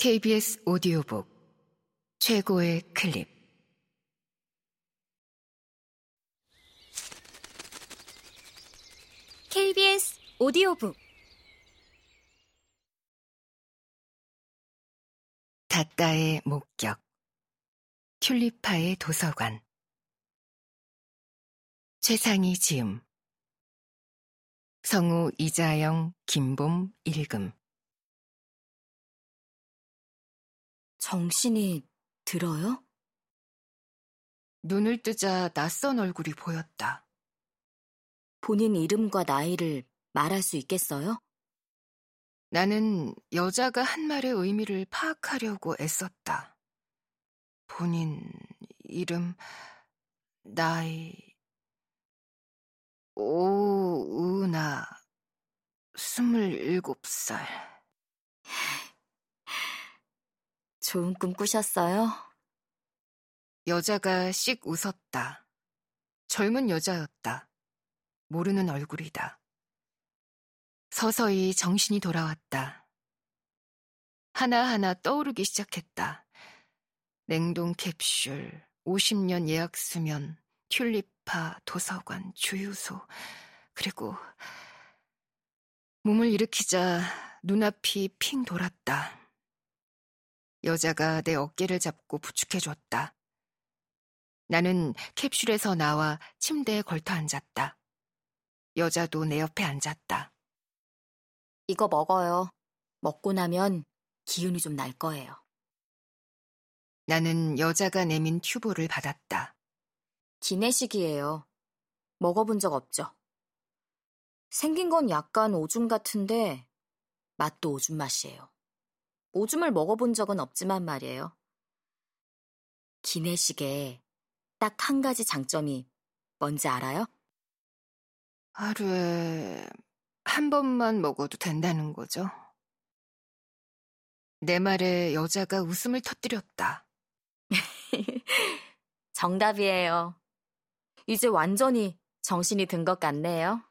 KBS 오디오북 최고의 클립. KBS 오디오북. 다따의 목격 튤리파의 도서관. 최상희 지음. 성우 이자영 김봄 읽음 정신이 들어요? 눈을 뜨자 낯선 얼굴이 보였다. 본인 이름과 나이를 말할 수 있겠어요? 나는 여자가 한 말의 의미를 파악하려고 애썼다. 본인 이름, 나이, 오은아, 스물일곱 살. 좋은 꿈 꾸셨어요? 여자가 씩 웃었다. 젊은 여자였다. 모르는 얼굴이다. 서서히 정신이 돌아왔다. 하나하나 떠오르기 시작했다. 냉동 캡슐, 50년 예약 수면, 튤리파, 도서관, 주유소, 그리고 몸을 일으키자 눈앞이 핑 돌았다. 여자가 내 어깨를 잡고 부축해줬다. 나는 캡슐에서 나와 침대에 걸터 앉았다. 여자도 내 옆에 앉았다. 이거 먹어요. 먹고 나면 기운이 좀 날 거예요. 나는 여자가 내민 튜브를 받았다. 기내식이에요. 먹어본 적 없죠? 생긴 건 약간 오줌 같은데 맛도 오줌 맛이에요. 오줌을 먹어본 적은 없지만 말이에요. 기내식에 딱 한 가지 장점이 뭔지 알아요? 하루에 한 번만 먹어도 된다는 거죠. 내 말에 여자가 웃음을 터뜨렸다. 정답이에요. 이제 완전히 정신이 든 것 같네요.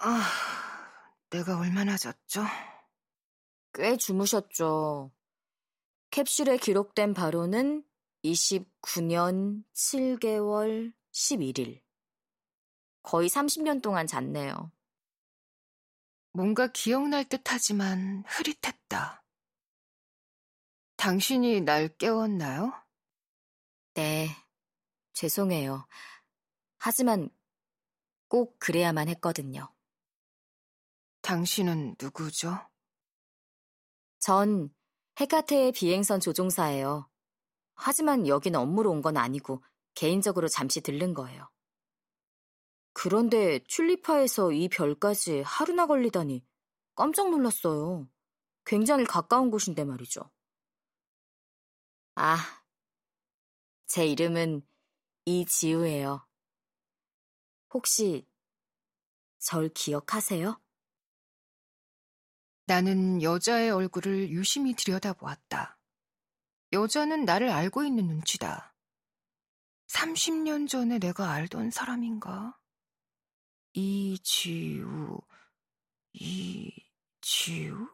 아, 내가 얼마나 잤죠? 꽤 주무셨죠. 캡슐에 기록된 바로는 29년 7개월 11일. 거의 30년 동안 잤네요. 뭔가 기억날 듯 하지만 흐릿했다. 당신이 날 깨웠나요? 네, 죄송해요. 하지만 꼭 그래야만 했거든요. 당신은 누구죠? 전 헤카테의 비행선 조종사예요. 하지만 여긴 업무로 온 건 아니고 개인적으로 잠시 들른 거예요. 그런데 튤리파에서 이 별까지 하루나 걸리다니 깜짝 놀랐어요. 굉장히 가까운 곳인데 말이죠. 아, 제 이름은 이지우예요. 혹시 절 기억하세요? 나는 여자의 얼굴을 유심히 들여다보았다. 여자는 나를 알고 있는 눈치다. 30년 전에 내가 알던 사람인가? 이지우, 이지우?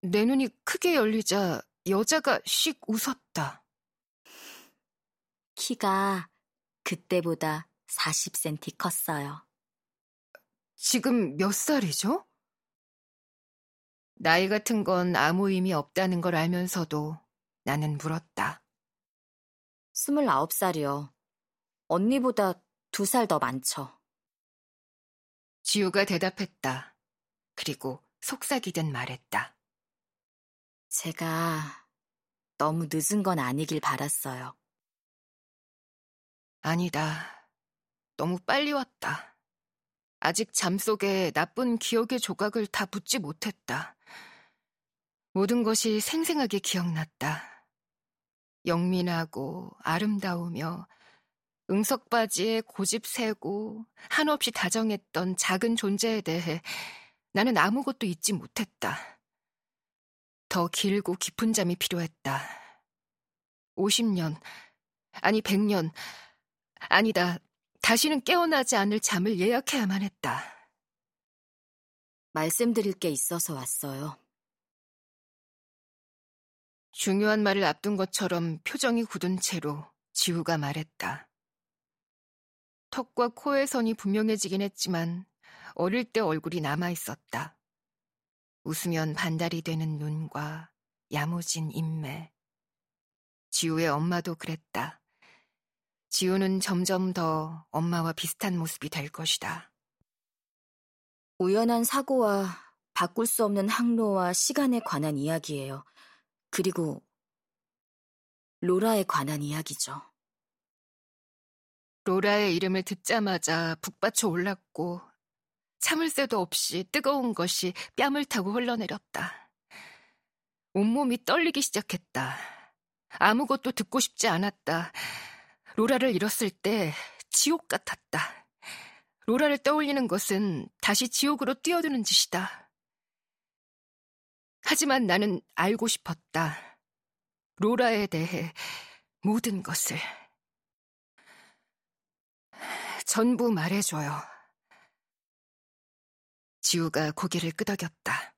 내 눈이 크게 열리자 여자가 씩 웃었다. 키가 그때보다 40cm 컸어요. 지금 몇 살이죠? 나이 같은 건 아무 의미 없다는 걸 알면서도 나는 물었다. 29살이요. 언니보다 두 살 더 많죠. 지우가 대답했다. 그리고 속삭이듯 말했다. 제가 너무 늦은 건 아니길 바랐어요. 아니다. 너무 빨리 왔다. 아직 잠 속에 나쁜 기억의 조각을 다 붙지 못했다. 모든 것이 생생하게 기억났다. 영민하고 아름다우며 응석바지에 고집 세고 한없이 다정했던 작은 존재에 대해 나는 아무것도 잊지 못했다. 더 길고 깊은 잠이 필요했다. 50년, 아니 100년, 아니다. 다시는 깨어나지 않을 잠을 예약해야만 했다. 말씀드릴 게 있어서 왔어요. 중요한 말을 앞둔 것처럼 표정이 굳은 채로 지우가 말했다. 턱과 코의 선이 분명해지긴 했지만 어릴 때 얼굴이 남아 있었다. 웃으면 반달이 되는 눈과 야무진 인매. 지우의 엄마도 그랬다. 지우는 점점 더 엄마와 비슷한 모습이 될 것이다. 우연한 사고와 바꿀 수 없는 항로와 시간에 관한 이야기예요. 그리고 로라에 관한 이야기죠. 로라의 이름을 듣자마자 북받쳐 올랐고 참을 새도 없이 뜨거운 것이 뺨을 타고 흘러내렸다. 온몸이 떨리기 시작했다. 아무것도 듣고 싶지 않았다. 로라를 잃었을 때 지옥 같았다. 로라를 떠올리는 것은 다시 지옥으로 뛰어드는 짓이다. 하지만 나는 알고 싶었다. 로라에 대해 모든 것을. 전부 말해줘요. 지우가 고개를 끄덕였다.